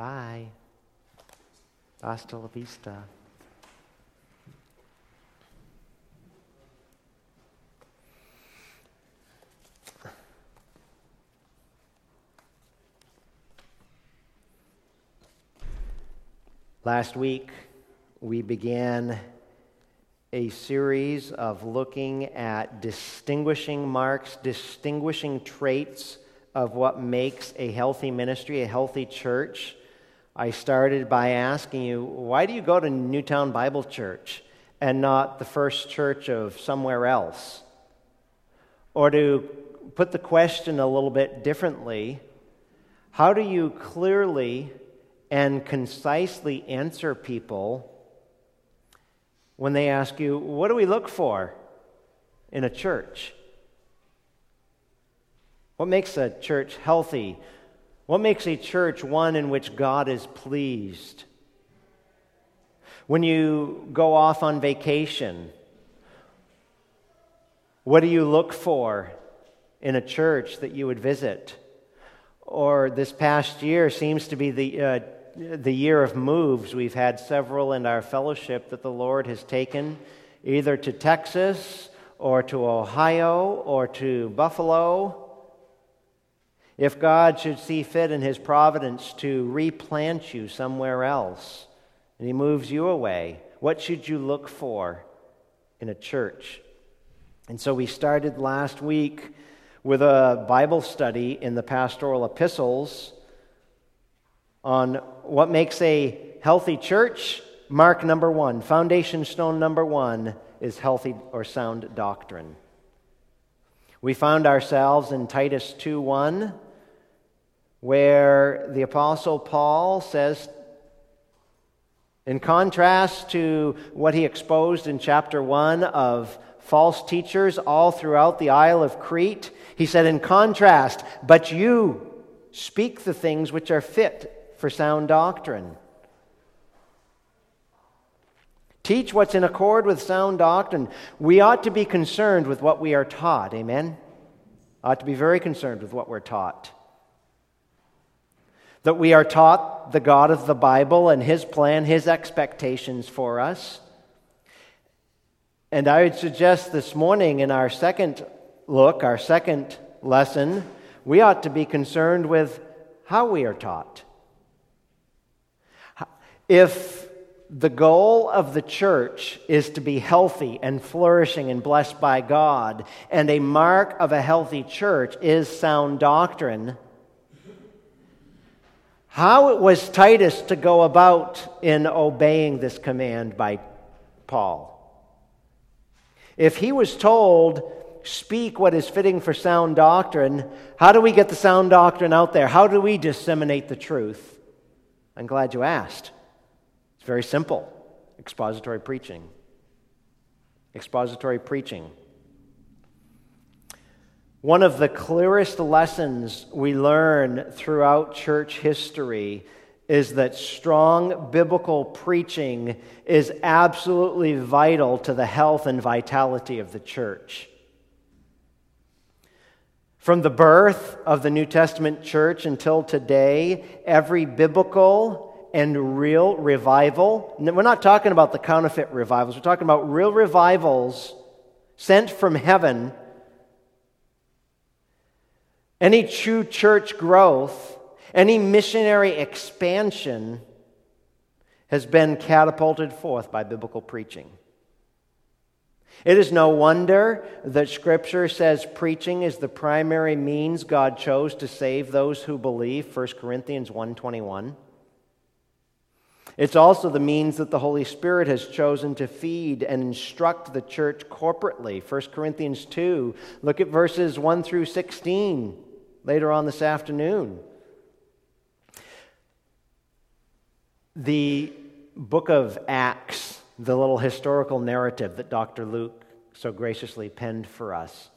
Bye. Hasta la vista. Last week, we began a series of looking at distinguishing marks, distinguishing traits of what makes a healthy ministry, a healthy church. I started by asking you, why do you go to Newtown Bible Church and not the first church of somewhere else? Or to put the question a little bit differently, how do you clearly and concisely answer people when they ask you, What do we look for in a church? What makes a church healthy? What makes a church one in which God is pleased? When you go off on vacation, what do you look for in a church that you would visit? Or this past year seems to be the uh, the year of moves, we've had several in our fellowship that the Lord has taken either to Texas or to Ohio or to Buffalo. If God should see fit in His providence to replant you somewhere else and He moves you away, what should you look for in a church? And so we started last week with a Bible study in the pastoral epistles on what makes a healthy church. Mark number one, foundation stone number one is healthy or sound doctrine. We found ourselves in Titus 2 1, where the Apostle Paul says, in contrast to what he exposed in chapter 1 of false teachers all throughout the Isle of Crete, he said, in contrast, but you speak the things which are fit for sound doctrine. Teach what's in accord with sound doctrine. We ought to be concerned with what we are taught. Amen? Ought to be very concerned with what we're taught. That we are taught the God of the Bible and His plan, His expectations for us. And I would suggest this morning in our second look, our second lesson, we ought to be concerned with how we are taught. If the goal of the church is to be healthy and flourishing and blessed by God, and a mark of a healthy church is sound doctrine, how it was Titus to go about in obeying this command by Paul? If he was told, speak what is fitting for sound doctrine, how do we get the sound doctrine out there? How do we disseminate the truth? I'm glad you asked. It's very simple expository preaching. Expository preaching. One of the clearest lessons we learn throughout church history is that strong biblical preaching is absolutely vital to the health and vitality of the church. From the birth of the New Testament church until today, every biblical and real revival. We're not talking about the counterfeit revivals, we're talking about real revivals sent from heaven. Any true church growth, any missionary expansion has been catapulted forth by biblical preaching. It is no wonder that Scripture says preaching is the primary means God chose to save those who believe, 1 Corinthians 121. It's also the means that the Holy Spirit has chosen to feed and instruct the church corporately. 1 Corinthians 2, look at verses 1 through 16 later on this afternoon. The book of Acts, the little historical narrative that Dr. Luke so graciously penned for us,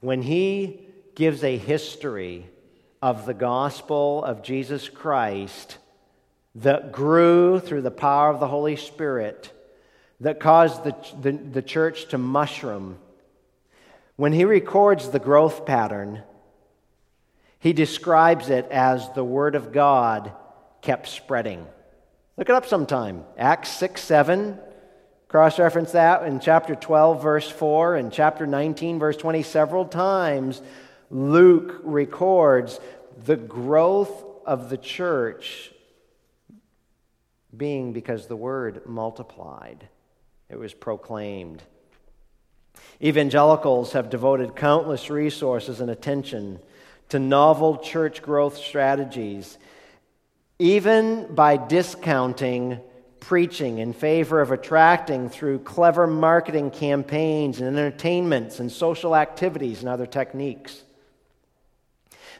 when he gives a history of the gospel of Jesus Christ, that grew through the power of the Holy Spirit that caused the, the, the, church to mushroom. When he records the growth pattern, he describes it as the Word of God kept spreading. Look it up sometime. Acts 6 7. Cross reference that in chapter 12, verse 4, and chapter 19, verse 20. Several times, Luke records the growth of the church being because the word multiplied, it was proclaimed. Evangelicals have devoted countless resources and attention to novel church growth strategies, even by discounting preaching in favor of attracting through clever marketing campaigns and entertainments and social activities and other techniques.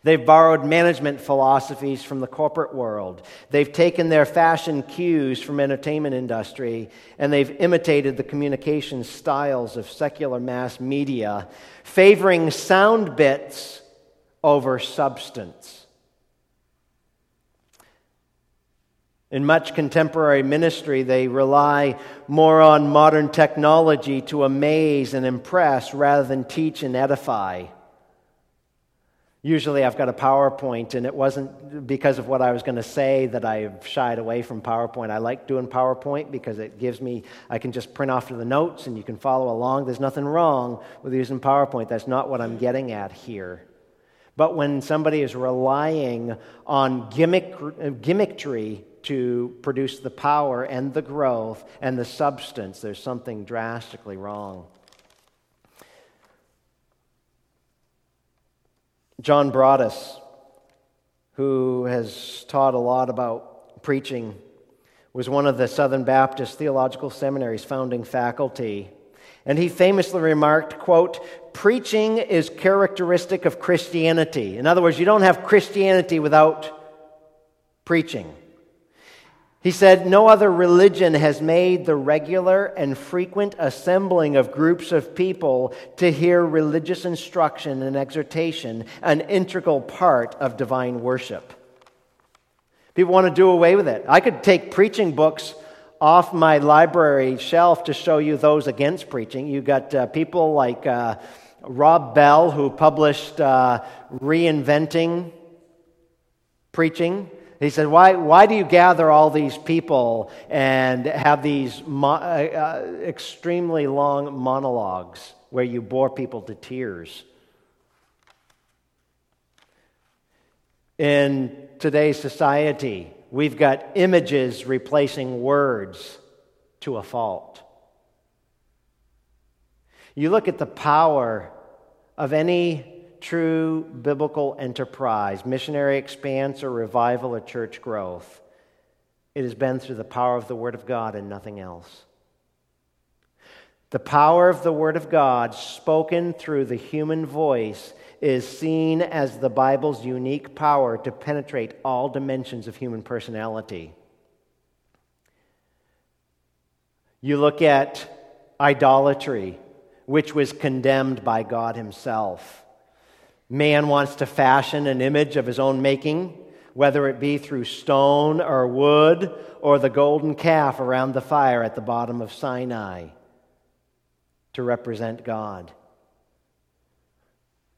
They've borrowed management philosophies from the corporate world. They've taken their fashion cues from entertainment industry and they've imitated the communication styles of secular mass media, favoring sound bits over substance. In much contemporary ministry, they rely more on modern technology to amaze and impress rather than teach and edify. Usually I've got a PowerPoint, and it wasn't because of what I was going to say that I've shied away from PowerPoint. I like doing PowerPoint because it gives me, I can just print off the notes and you can follow along. There's nothing wrong with using PowerPoint. That's not what I'm getting at here. But when somebody is relying on gimmick, gimmickry to produce the power and the growth and the substance, there's something drastically wrong. John Broadus, who has taught a lot about preaching, was one of the Southern Baptist Theological Seminary's founding faculty. And he famously remarked, quote, preaching is characteristic of Christianity. In other words, you don't have Christianity without preaching. He said, No other religion has made the regular and frequent assembling of groups of people to hear religious instruction and exhortation an integral part of divine worship. People want to do away with it. I could take preaching books off my library shelf to show you those against preaching. You got uh, people like uh, Rob Bell, who published uh, Reinventing Preaching. He said, why, why do you gather all these people and have these mo- uh, uh, extremely long monologues where you bore people to tears? In today's society, we've got images replacing words to a fault. You look at the power of any true biblical enterprise, missionary expanse or revival or church growth, it has been through the power of the Word of God and nothing else. The power of the Word of God, spoken through the human voice, is seen as the Bible's unique power to penetrate all dimensions of human personality. You look at idolatry, which was condemned by God Himself. Man wants to fashion an image of his own making, whether it be through stone or wood or the golden calf around the fire at the bottom of Sinai to represent God.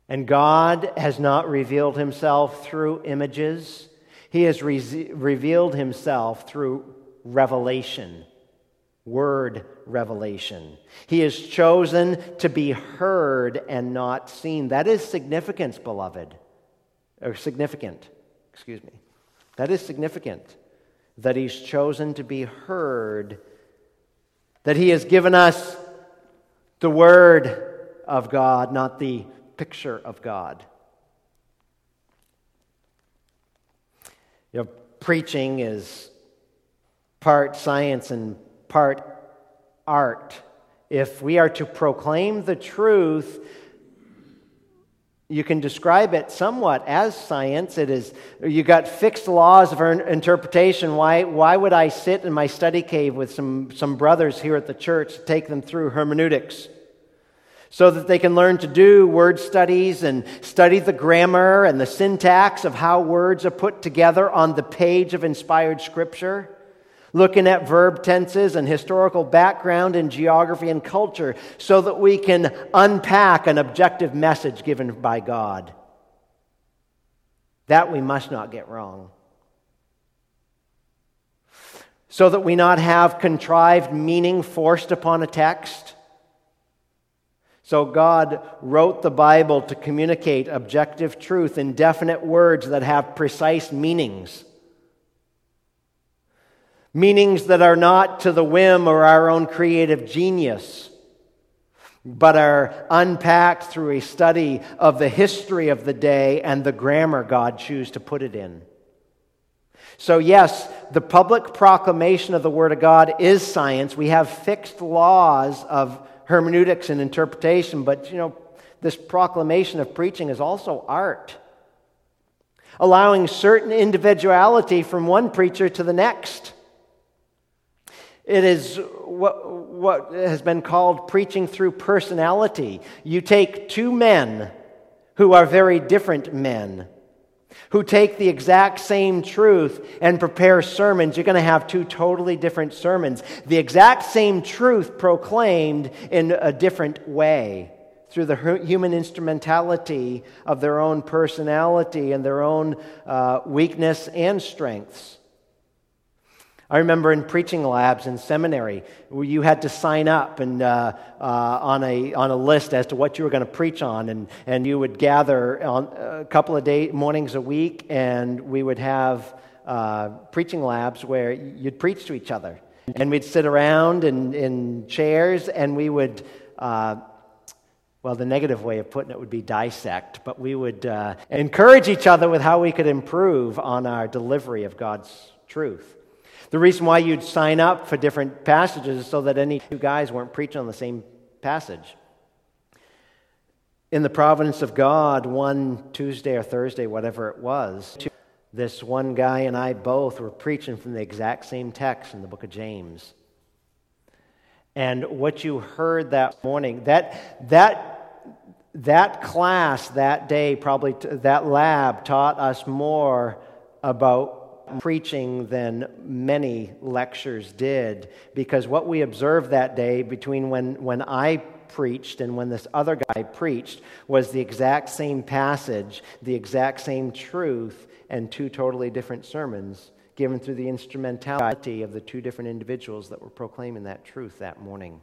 And God has not revealed himself through images, he has re- revealed himself through revelation word revelation. He is chosen to be heard and not seen. That is significance, beloved. Or significant, excuse me. That is significant that he's chosen to be heard, that he has given us the word of God, not the picture of God. You know, preaching is part science and part art. If we are to proclaim the truth, you can describe it somewhat as science. It is you got fixed laws of interpretation. Why, why would I sit in my study cave with some, some brothers here at the church to take them through hermeneutics? So that they can learn to do word studies and study the grammar and the syntax of how words are put together on the page of inspired scripture looking at verb tenses and historical background and geography and culture so that we can unpack an objective message given by God. That we must not get wrong. so that we not have contrived meaning forced upon a text. So God wrote the Bible to communicate objective truth in definite words that have precise meanings. Meanings that are not to the whim or our own creative genius, but are unpacked through a study of the history of the day and the grammar God chose to put it in. So, yes, the public proclamation of the Word of God is science. We have fixed laws of hermeneutics and interpretation, but, you know, this proclamation of preaching is also art, allowing certain individuality from one preacher to the next. It is what, what has been called preaching through personality. You take two men who are very different men who take the exact same truth and prepare sermons, you're going to have two totally different sermons. The exact same truth proclaimed in a different way through the human instrumentality of their own personality and their own uh, weakness and strengths. I remember in preaching labs in seminary where you had to sign up and, uh, uh, on, a, on a list as to what you were going to preach on. And, and you would gather on a couple of day, mornings a week, and we would have uh, preaching labs where you'd preach to each other. And we'd sit around in, in chairs and we would, uh, well, the negative way of putting it would be dissect, but we would uh, encourage each other with how we could improve on our delivery of God's truth. The reason why you'd sign up for different passages is so that any two guys weren't preaching on the same passage. In the providence of God, one Tuesday or Thursday, whatever it was, this one guy and I both were preaching from the exact same text in the book of James. And what you heard that morning, that, that, that class that day, probably that lab, taught us more about preaching than many lectures did because what we observed that day between when, when I preached and when this other guy preached was the exact same passage, the exact same truth, and two totally different sermons given through the instrumentality of the two different individuals that were proclaiming that truth that morning.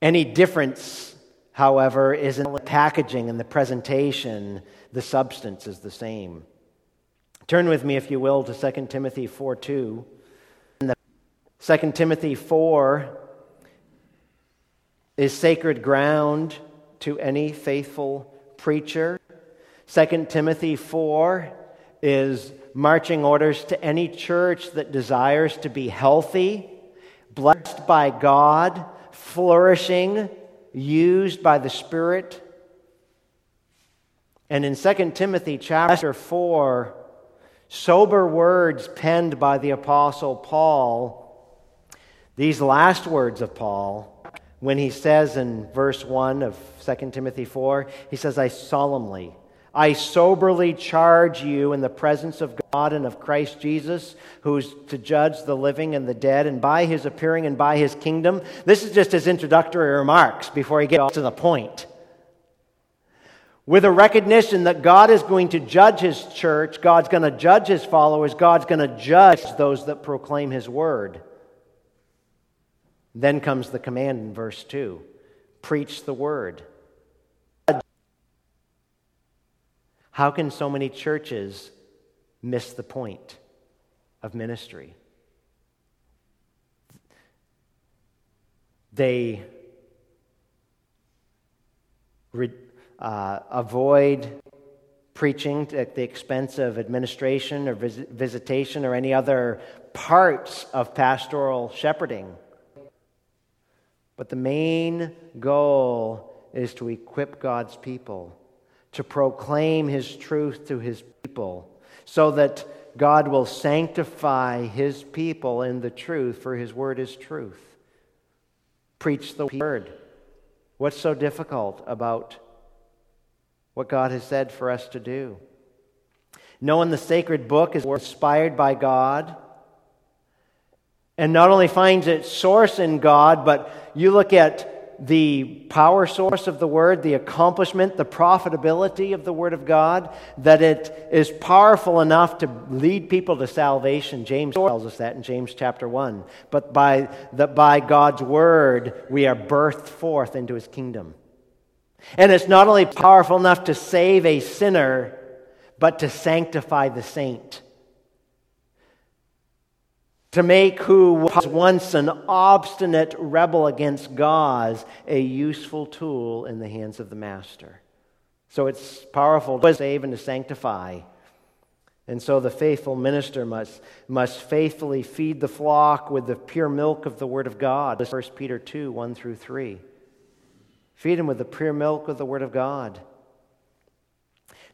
Any difference, however, is in the packaging and the presentation, the substance is the same. Turn with me, if you will, to 2 Timothy 4 2. and 2 Timothy 4 is sacred ground to any faithful preacher. 2 Timothy 4 is marching orders to any church that desires to be healthy, blessed by God, flourishing, used by the Spirit. And in 2 Timothy chapter 4, sober words penned by the Apostle Paul, these last words of Paul, when he says in verse 1 of 2 Timothy 4, he says, I solemnly, I soberly charge you in the presence of God and of Christ Jesus, who's to judge the living and the dead, and by his appearing and by his kingdom. This is just his introductory remarks before he gets to the point with a recognition that God is going to judge his church, God's going to judge his followers, God's going to judge those that proclaim his word. Then comes the command in verse 2 preach the word. How can so many churches miss the point of ministry? They uh, avoid preaching at the expense of administration or vis- visitation or any other parts of pastoral shepherding. But the main goal is to equip God's people, to proclaim His truth to His people, so that God will sanctify His people in the truth, for His word is truth. Preach the word. What's so difficult about what God has said for us to do. Knowing the sacred book is inspired by God and not only finds its source in God, but you look at the power source of the Word, the accomplishment, the profitability of the Word of God, that it is powerful enough to lead people to salvation. James tells us that in James chapter 1. But by, that by God's Word, we are birthed forth into His kingdom. And it's not only powerful enough to save a sinner, but to sanctify the saint to make who was once an obstinate rebel against God a useful tool in the hands of the master. So it's powerful to save and to sanctify. And so the faithful minister must, must faithfully feed the flock with the pure milk of the Word of God. 1 Peter 2 1 through 3. Feed them with the pure milk of the Word of God.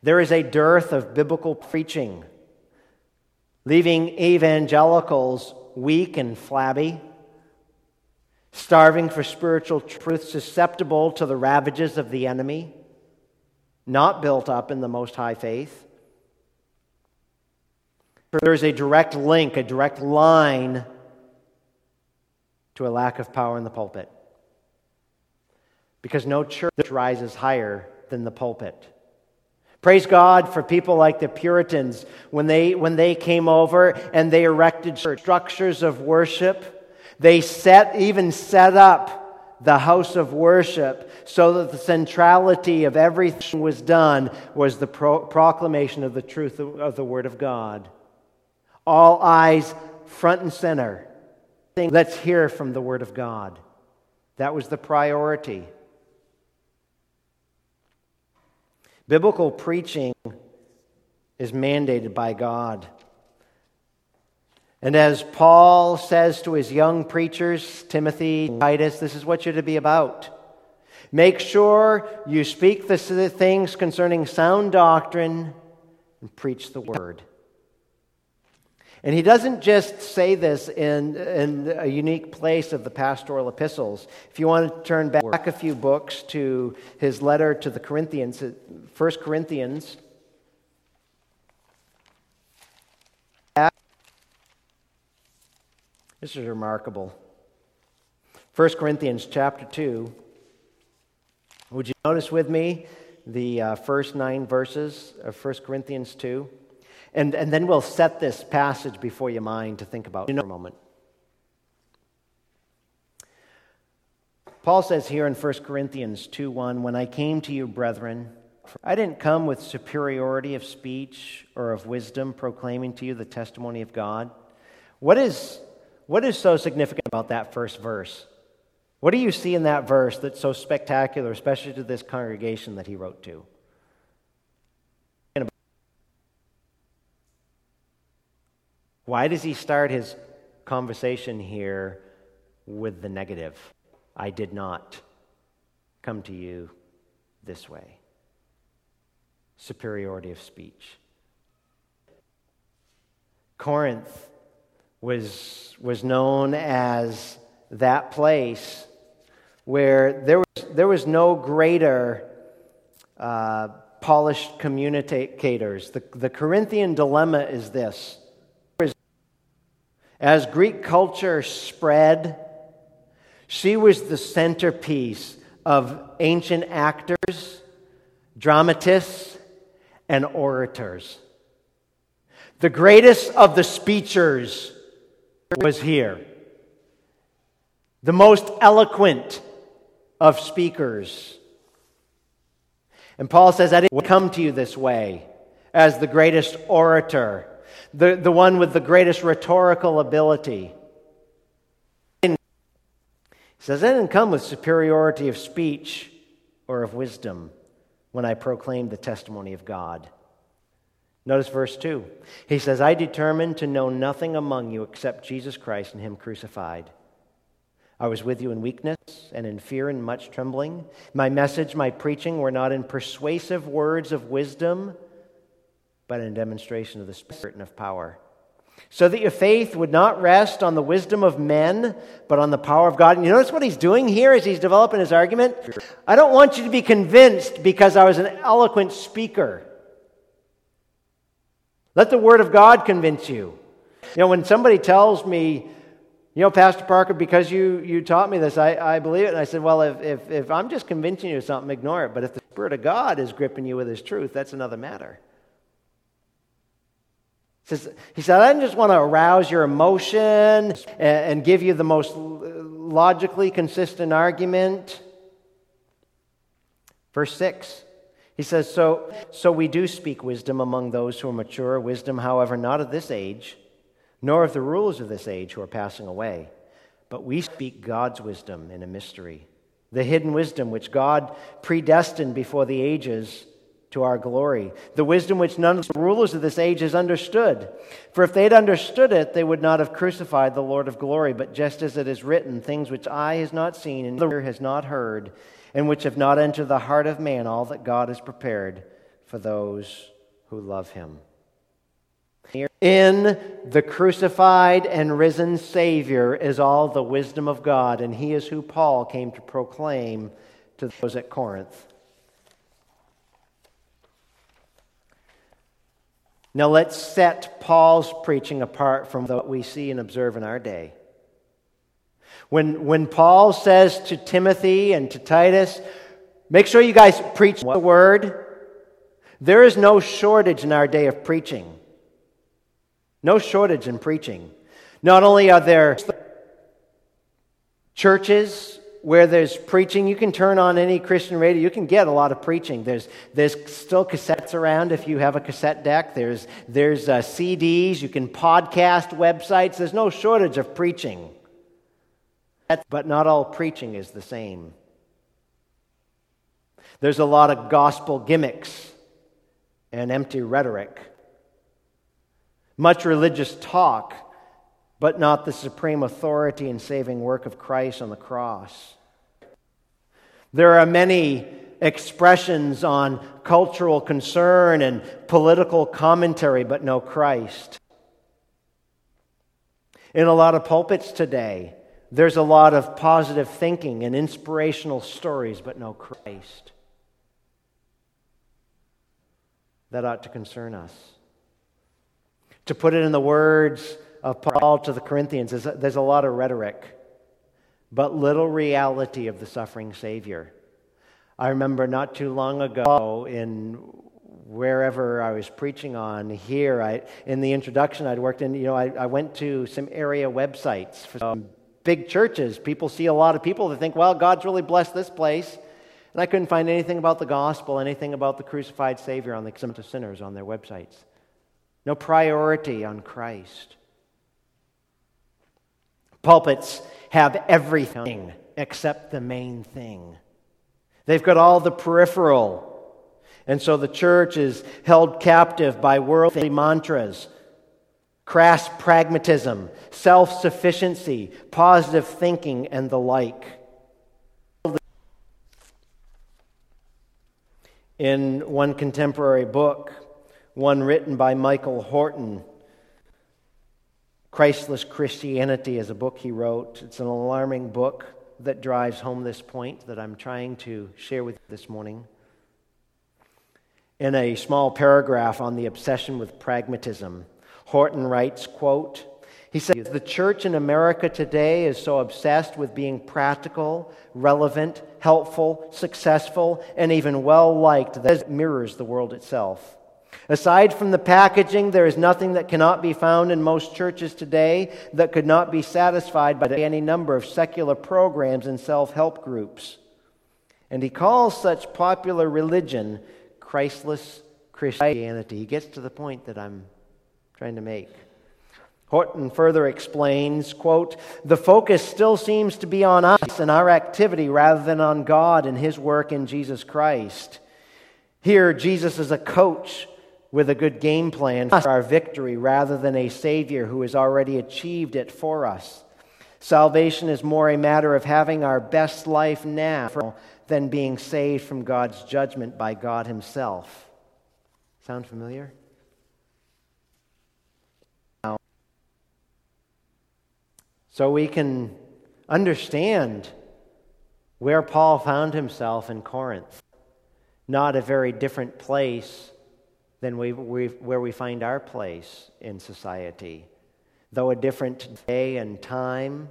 There is a dearth of biblical preaching leaving evangelicals weak and flabby, starving for spiritual truth, susceptible to the ravages of the enemy, not built up in the most high faith. There is a direct link, a direct line to a lack of power in the pulpit. Because no church rises higher than the pulpit. Praise God for people like the Puritans when they, when they came over and they erected structures of worship. They set, even set up the house of worship so that the centrality of everything was done was the pro- proclamation of the truth of, of the Word of God. All eyes front and center. Let's hear from the Word of God. That was the priority. Biblical preaching is mandated by God. And as Paul says to his young preachers, Timothy, Titus, this is what you're to be about. Make sure you speak the things concerning sound doctrine and preach the word. And he doesn't just say this in, in a unique place of the pastoral epistles. If you want to turn back a few books to his letter to the Corinthians, 1 Corinthians. This is remarkable. 1 Corinthians chapter 2. Would you notice with me the uh, first nine verses of 1 Corinthians 2? And, and then we'll set this passage before your mind to think about for a moment. Paul says here in 1 Corinthians 2 1, When I came to you, brethren, I didn't come with superiority of speech or of wisdom proclaiming to you the testimony of God. What is, what is so significant about that first verse? What do you see in that verse that's so spectacular, especially to this congregation that he wrote to? Why does he start his conversation here with the negative? I did not come to you this way. Superiority of speech. Corinth was, was known as that place where there was, there was no greater uh, polished communicators. The, the Corinthian dilemma is this as Greek culture spread, she was the centerpiece of ancient actors, dramatists, and orators. The greatest of the speechers was here. The most eloquent of speakers. And Paul says, I didn't come to you this way as the greatest orator the, the one with the greatest rhetorical ability. He says, I didn't come with superiority of speech or of wisdom when I proclaimed the testimony of God. Notice verse 2. He says, I determined to know nothing among you except Jesus Christ and Him crucified. I was with you in weakness and in fear and much trembling. My message, my preaching were not in persuasive words of wisdom but in demonstration of the Spirit and of power. So that your faith would not rest on the wisdom of men, but on the power of God. And you notice what he's doing here as he's developing his argument? I don't want you to be convinced because I was an eloquent speaker. Let the Word of God convince you. You know, when somebody tells me You know, Pastor Parker, because you, you taught me this, I, I believe it. And I said, Well, if, if, if I'm just convincing you of something, ignore it. But if the Spirit of God is gripping you with His truth, that's another matter. Says, he said, I just want to arouse your emotion and, and give you the most logically consistent argument. Verse 6. He says, so, so we do speak wisdom among those who are mature, wisdom, however, not of this age nor of the rulers of this age who are passing away. But we speak God's wisdom in a mystery, the hidden wisdom which God predestined before the ages to our glory, the wisdom which none of the rulers of this age has understood. For if they'd understood it, they would not have crucified the Lord of glory. But just as it is written, things which eye has not seen and ear has not heard, and which have not entered the heart of man, all that God has prepared for those who love him. In the crucified and risen Savior is all the wisdom of God, and he is who Paul came to proclaim to those at Corinth. Now let's set Paul's preaching apart from what we see and observe in our day. When, when Paul says to Timothy and to Titus, make sure you guys preach the word, there is no shortage in our day of preaching. No shortage in preaching. Not only are there churches where there's preaching, you can turn on any Christian radio, you can get a lot of preaching. There's, there's still cassettes around if you have a cassette deck, there's, there's uh, CDs, you can podcast websites. There's no shortage of preaching. But not all preaching is the same. There's a lot of gospel gimmicks and empty rhetoric. Much religious talk, but not the supreme authority and saving work of Christ on the cross. There are many expressions on cultural concern and political commentary, but no Christ. In a lot of pulpits today, there's a lot of positive thinking and inspirational stories, but no Christ. That ought to concern us. To put it in the words of Paul to the Corinthians, there's a lot of rhetoric, but little reality of the suffering Savior. I remember not too long ago in wherever I was preaching on here, I, in the introduction I'd worked in, you know, I, I went to some area websites for some big churches. People see a lot of people that think, well, God's really blessed this place. And I couldn't find anything about the gospel, anything about the crucified Savior on the some of sinners on their websites no priority on Christ. Pulpits have everything except the main thing. They've got all the peripheral. And so the church is held captive by worldly mantras, crass pragmatism, self sufficiency, positive thinking, and the like. In one contemporary book, one written by Michael Horton. Christless Christianity is a book he wrote. It's an alarming book that drives home this point that I'm trying to share with you this morning. In a small paragraph on the obsession with pragmatism, Horton writes, quote, he said, The church in America today is so obsessed with being practical, relevant, helpful, successful, and even well liked that it mirrors the world itself. Aside from the packaging, there is nothing that cannot be found in most churches today that could not be satisfied by any number of secular programs and self help groups. And he calls such popular religion Christless Christianity. He gets to the point that I'm trying to make. Horton further explains, quote, "The focus still seems to be on us and our activity rather than on God and his work in Jesus Christ. Here Jesus is a coach with a good game plan for our victory rather than a Savior who has already achieved it for us. Salvation is more a matter of having our best life now than being saved from God's judgment by God Himself. Sound familiar? So we can understand where Paul found himself in Corinth. Not a very different place than we, where we find our place in society. though a different day and time.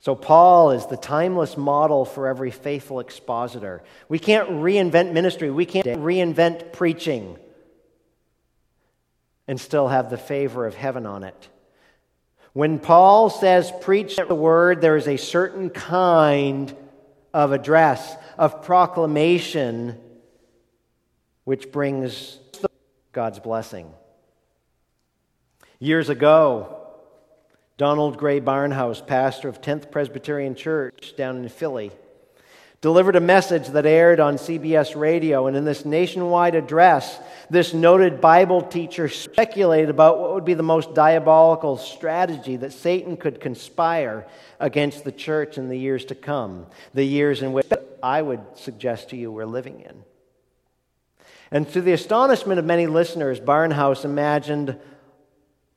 So, Paul is the timeless model for every faithful expositor. We can't reinvent ministry, we can't reinvent preaching and still have the favor of heaven on it. When Paul says preach the word, there is a certain kind of address, of proclamation, which brings God's blessing. Years ago, Donald Grey Barnhouse, pastor of 10th Presbyterian Church down in Philly, delivered a message that aired on CBS radio. And in this nationwide address, this noted Bible teacher speculated about what would be the most diabolical strategy that Satan could conspire against the church in the years to come, the years in which I would suggest to you we're living in. And to the astonishment of many listeners, Barnhouse imagined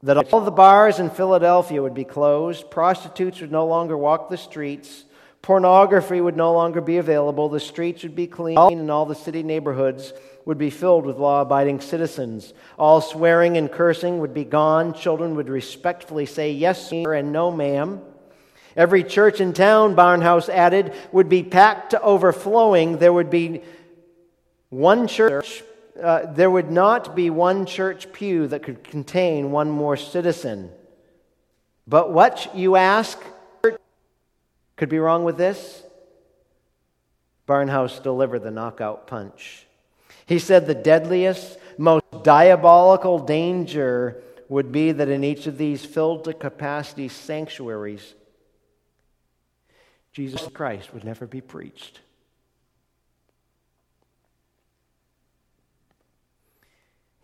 that all the bars in Philadelphia would be closed, prostitutes would no longer walk the streets, pornography would no longer be available, the streets would be clean, and all the city neighborhoods would be filled with law abiding citizens. All swearing and cursing would be gone. Children would respectfully say yes, sir, and no, ma'am. Every church in town, Barnhouse added, would be packed to overflowing. There would be one church uh, there would not be one church pew that could contain one more citizen. But what, you ask, could be wrong with this? Barnhouse delivered the knockout punch. He said the deadliest, most diabolical danger would be that in each of these filled to capacity sanctuaries, Jesus Christ would never be preached.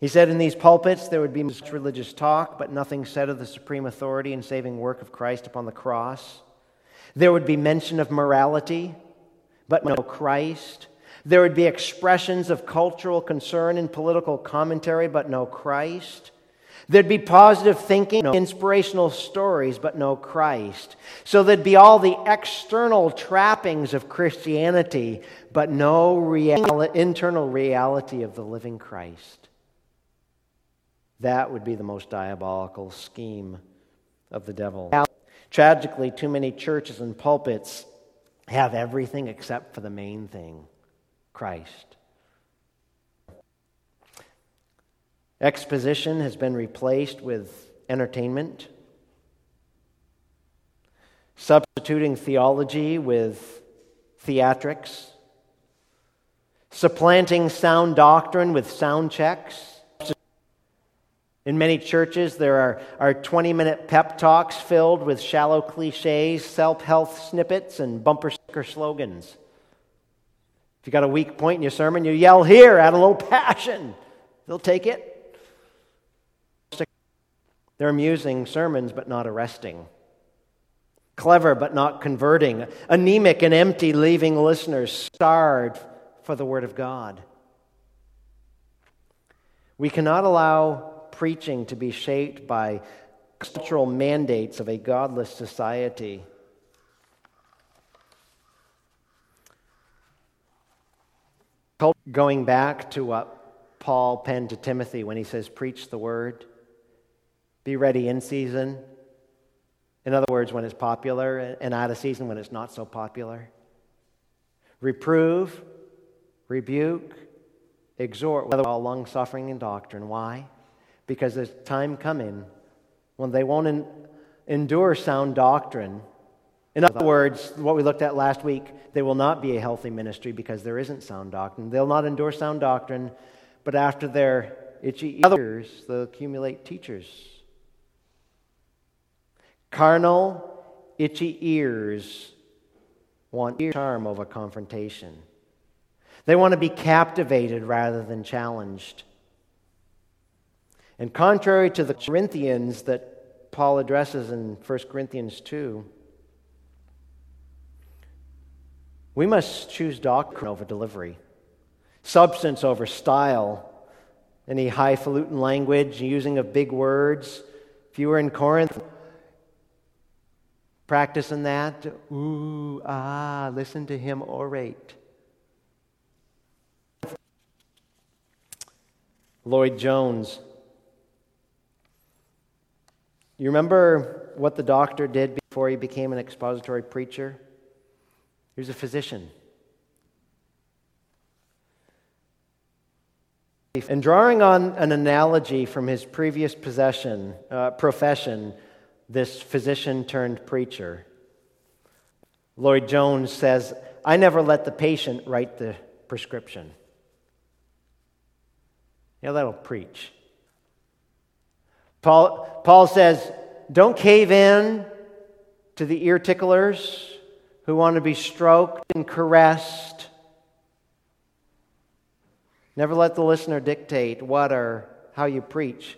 He said in these pulpits there would be much religious talk, but nothing said of the supreme authority and saving work of Christ upon the cross. There would be mention of morality, but no Christ. There would be expressions of cultural concern and political commentary, but no Christ. There'd be positive thinking, no inspirational stories, but no Christ. So there'd be all the external trappings of Christianity, but no real, internal reality of the living Christ. That would be the most diabolical scheme of the devil. Tragically, too many churches and pulpits have everything except for the main thing Christ. Exposition has been replaced with entertainment, substituting theology with theatrics, supplanting sound doctrine with sound checks in many churches, there are, are 20 minute pep talks filled with shallow cliches, self help snippets, and bumper sticker slogans. If you got a weak point in your sermon, you yell here, add a little passion. They'll take it. They're amusing sermons, but not arresting. Clever, but not converting. Anemic and empty, leaving listeners starved for the Word of God. We cannot allow preaching to be shaped by cultural mandates of a godless society. Going back to what Paul penned to Timothy when he says, Preach the word, be ready in season. In other words, when it's popular, and out of season when it's not so popular. Reprove, rebuke, exhort, with all long suffering and doctrine. Why? Because there's time coming when they won't en- endure sound doctrine. In other words, what we looked at last week, they will not be a healthy ministry because there isn't sound doctrine. They'll not endure sound doctrine, but after their itchy ears, they'll accumulate teachers. Carnal, itchy ears want charm over confrontation. They want to be captivated rather than challenged. And contrary to the Corinthians that Paul addresses in 1 Corinthians 2, we must choose doctrine over delivery, substance over style, any highfalutin language, using of big words. If you were in Corinth, practicing that, ooh, ah, listen to him orate. Lloyd Jones You remember what the doctor did before he became an expository preacher? He was a physician. And drawing on an analogy from his previous possession, uh, profession, this physician turned preacher, Lloyd Jones says, I never let the patient write the prescription. Yeah, that'll preach. Paul, Paul says, don't cave in to the ear ticklers who want to be stroked and caressed. Never let the listener dictate what or how you preach.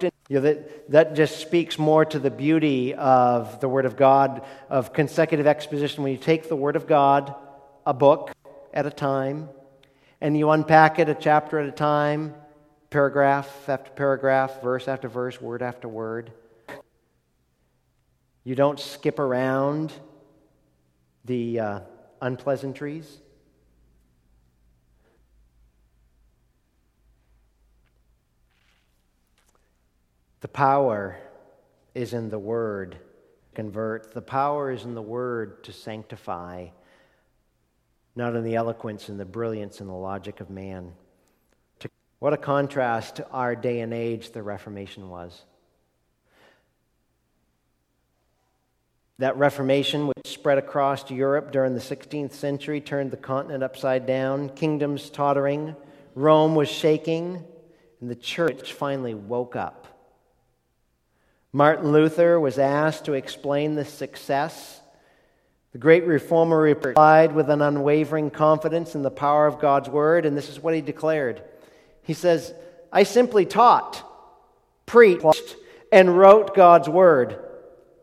You know, that, that just speaks more to the beauty of the Word of God, of consecutive exposition. When you take the Word of God, a book at a time, and you unpack it a chapter at a time, paragraph after paragraph, verse after verse, word after word. You don't skip around the uh, unpleasantries. The power is in the word convert. The power is in the word to sanctify, not in the eloquence and the brilliance and the logic of man. What a contrast to our day and age the Reformation was. That Reformation, which spread across Europe during the 16th century, turned the continent upside down, kingdoms tottering, Rome was shaking, and the church finally woke up. Martin Luther was asked to explain the success. The great reformer replied with an unwavering confidence in the power of God's word, and this is what he declared. He says, I simply taught, preached, and wrote God's word.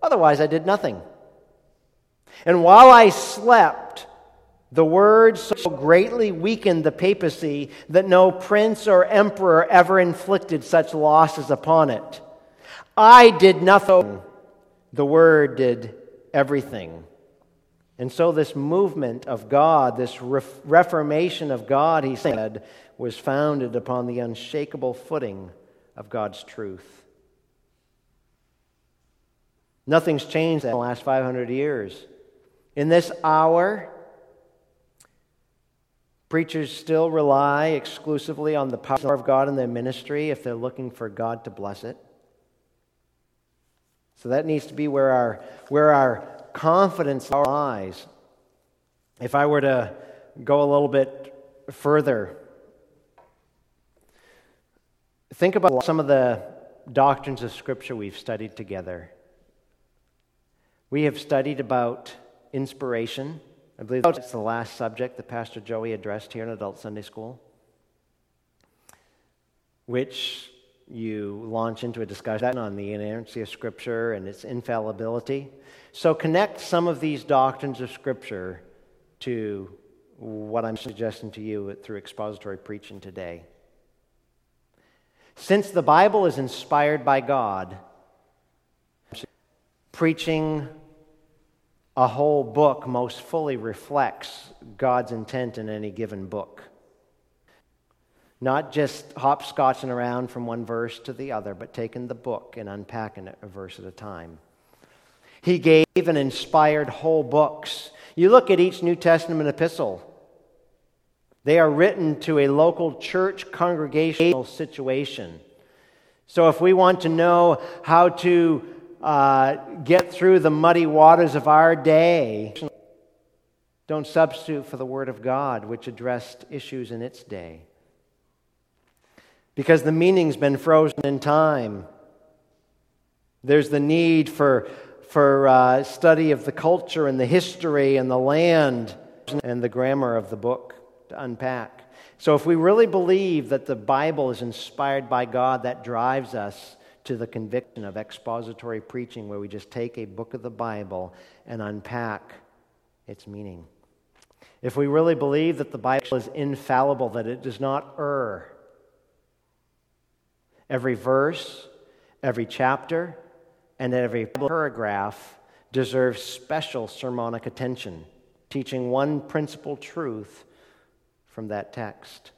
Otherwise, I did nothing. And while I slept, the word so greatly weakened the papacy that no prince or emperor ever inflicted such losses upon it. I did nothing. The Word did everything. And so, this movement of God, this reformation of God, he said, was founded upon the unshakable footing of God's truth. Nothing's changed in the last 500 years. In this hour, preachers still rely exclusively on the power of God in their ministry if they're looking for God to bless it. So that needs to be where our, where our confidence lies. If I were to go a little bit further, think about some of the doctrines of Scripture we've studied together. We have studied about inspiration. I believe that's the last subject that Pastor Joey addressed here in Adult Sunday School, which you launch into a discussion on the inerrancy of Scripture and its infallibility. So connect some of these doctrines of Scripture to what I'm suggesting to you through expository preaching today. Since the Bible is inspired by God, preaching a whole book most fully reflects God's intent in any given book. Not just hopscotching around from one verse to the other, but taking the book and unpacking it a verse at a time. He gave and inspired whole books. You look at each New Testament epistle, they are written to a local church congregational situation. So if we want to know how to uh, get through the muddy waters of our day, don't substitute for the Word of God, which addressed issues in its day because the meaning's been frozen in time. There's the need for, for uh, study of the culture and the history and the land and the grammar of the book to unpack. So, if we really believe that the Bible is inspired by God, that drives us to the conviction of expository preaching, where we just take a book of the Bible and unpack its meaning. If we really believe that the Bible is infallible, that it does not err, Every verse, every chapter, and every paragraph deserves special sermonic attention, teaching one principal truth from that text.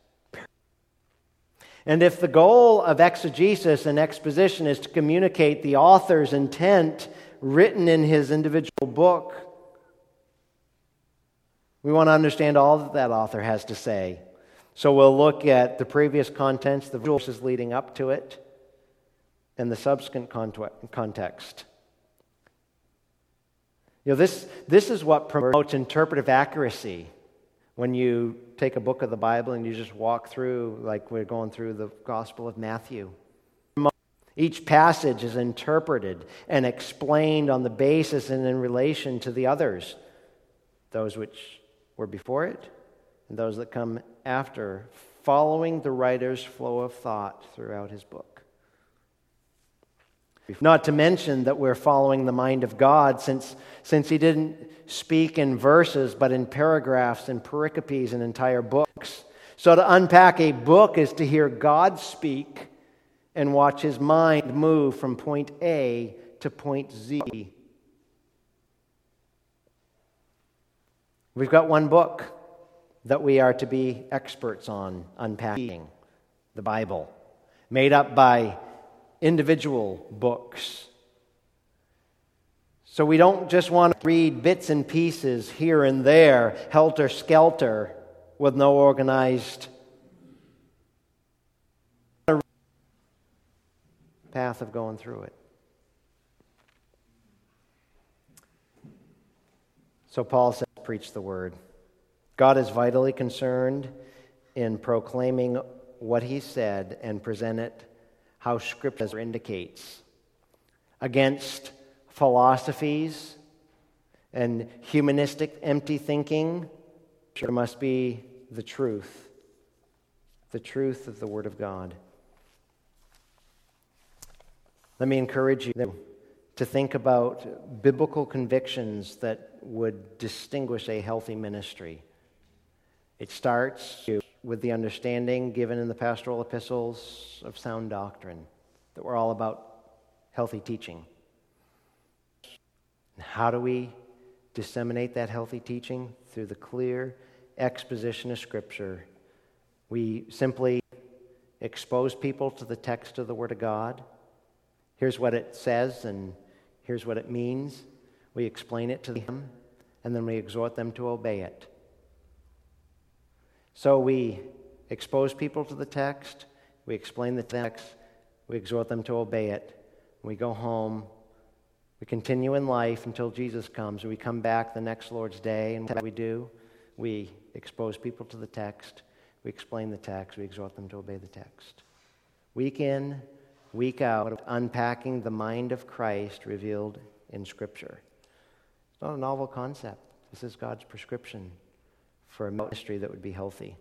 And if the goal of exegesis and exposition is to communicate the author's intent written in his individual book, we want to understand all that that author has to say. So we'll look at the previous contents, the verses leading up to it, and the subsequent context. You know, this, this is what promotes interpretive accuracy when you take a book of the Bible and you just walk through, like we're going through the Gospel of Matthew. Each passage is interpreted and explained on the basis and in relation to the others, those which were before it and those that come after, following the writer's flow of thought throughout his book. Not to mention that we're following the mind of God since, since he didn't speak in verses, but in paragraphs and pericopes and entire books. So to unpack a book is to hear God speak and watch his mind move from point A to point Z. We've got one book that we are to be experts on unpacking the Bible, made up by individual books. So we don't just want to read bits and pieces here and there, helter skelter, with no organized path of going through it. So Paul says, preach the word. God is vitally concerned in proclaiming what he said and present it how Scripture indicates against philosophies and humanistic empty thinking. There must be the truth, the truth of the Word of God. Let me encourage you to think about biblical convictions that would distinguish a healthy ministry. It starts with the understanding given in the pastoral epistles of sound doctrine, that we're all about healthy teaching. And how do we disseminate that healthy teaching? Through the clear exposition of Scripture. We simply expose people to the text of the Word of God. Here's what it says, and here's what it means. We explain it to them, and then we exhort them to obey it. So we expose people to the text, we explain the text, we exhort them to obey it. We go home, we continue in life until Jesus comes. We come back the next Lord's Day, and what we do? We expose people to the text, we explain the text, we exhort them to obey the text. Week in, week out, unpacking the mind of Christ revealed in Scripture. It's not a novel concept. This is God's prescription for a ministry that would be healthy.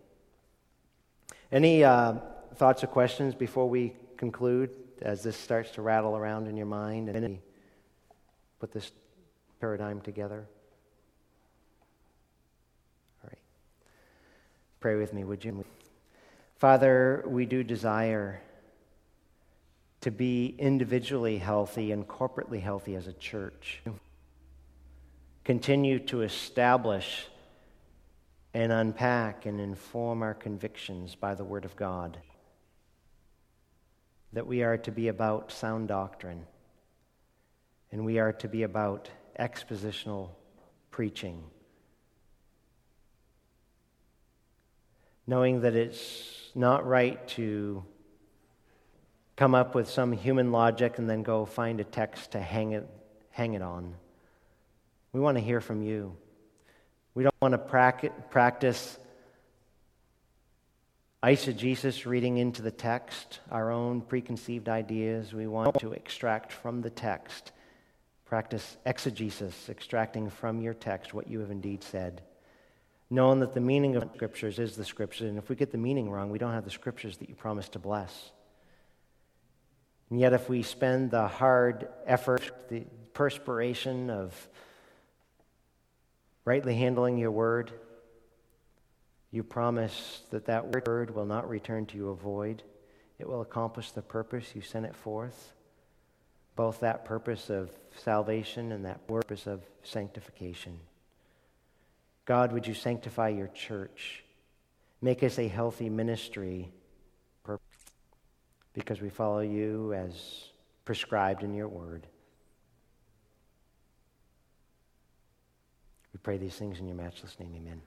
Any uh, thoughts or questions before we conclude as this starts to rattle around in your mind and put this paradigm together? All right. Pray with me, would you? Father, we do desire to be individually healthy and corporately healthy as a church. Continue to establish and unpack and inform our convictions by the Word of God. That we are to be about sound doctrine, and we are to be about expositional preaching. Knowing that it's not right to come up with some human logic and then go find a text to hang it, hang it on. We want to hear from you. We don't want to practice eisegesis, reading into the text, our own preconceived ideas. We want to extract from the text. Practice exegesis, extracting from your text what you have indeed said. Knowing that the meaning of scriptures is the scriptures, and if we get the meaning wrong, we don't have the scriptures that you promised to bless. And yet, if we spend the hard effort, the perspiration of rightly handling your word, you promise that that word will not return to you a void. It will accomplish the purpose you sent it forth, both that purpose of salvation and that purpose of sanctification. God, would you sanctify your church? Make us a healthy ministry. because we follow you as prescribed in your word. Pray these things in your matchless name. Amen.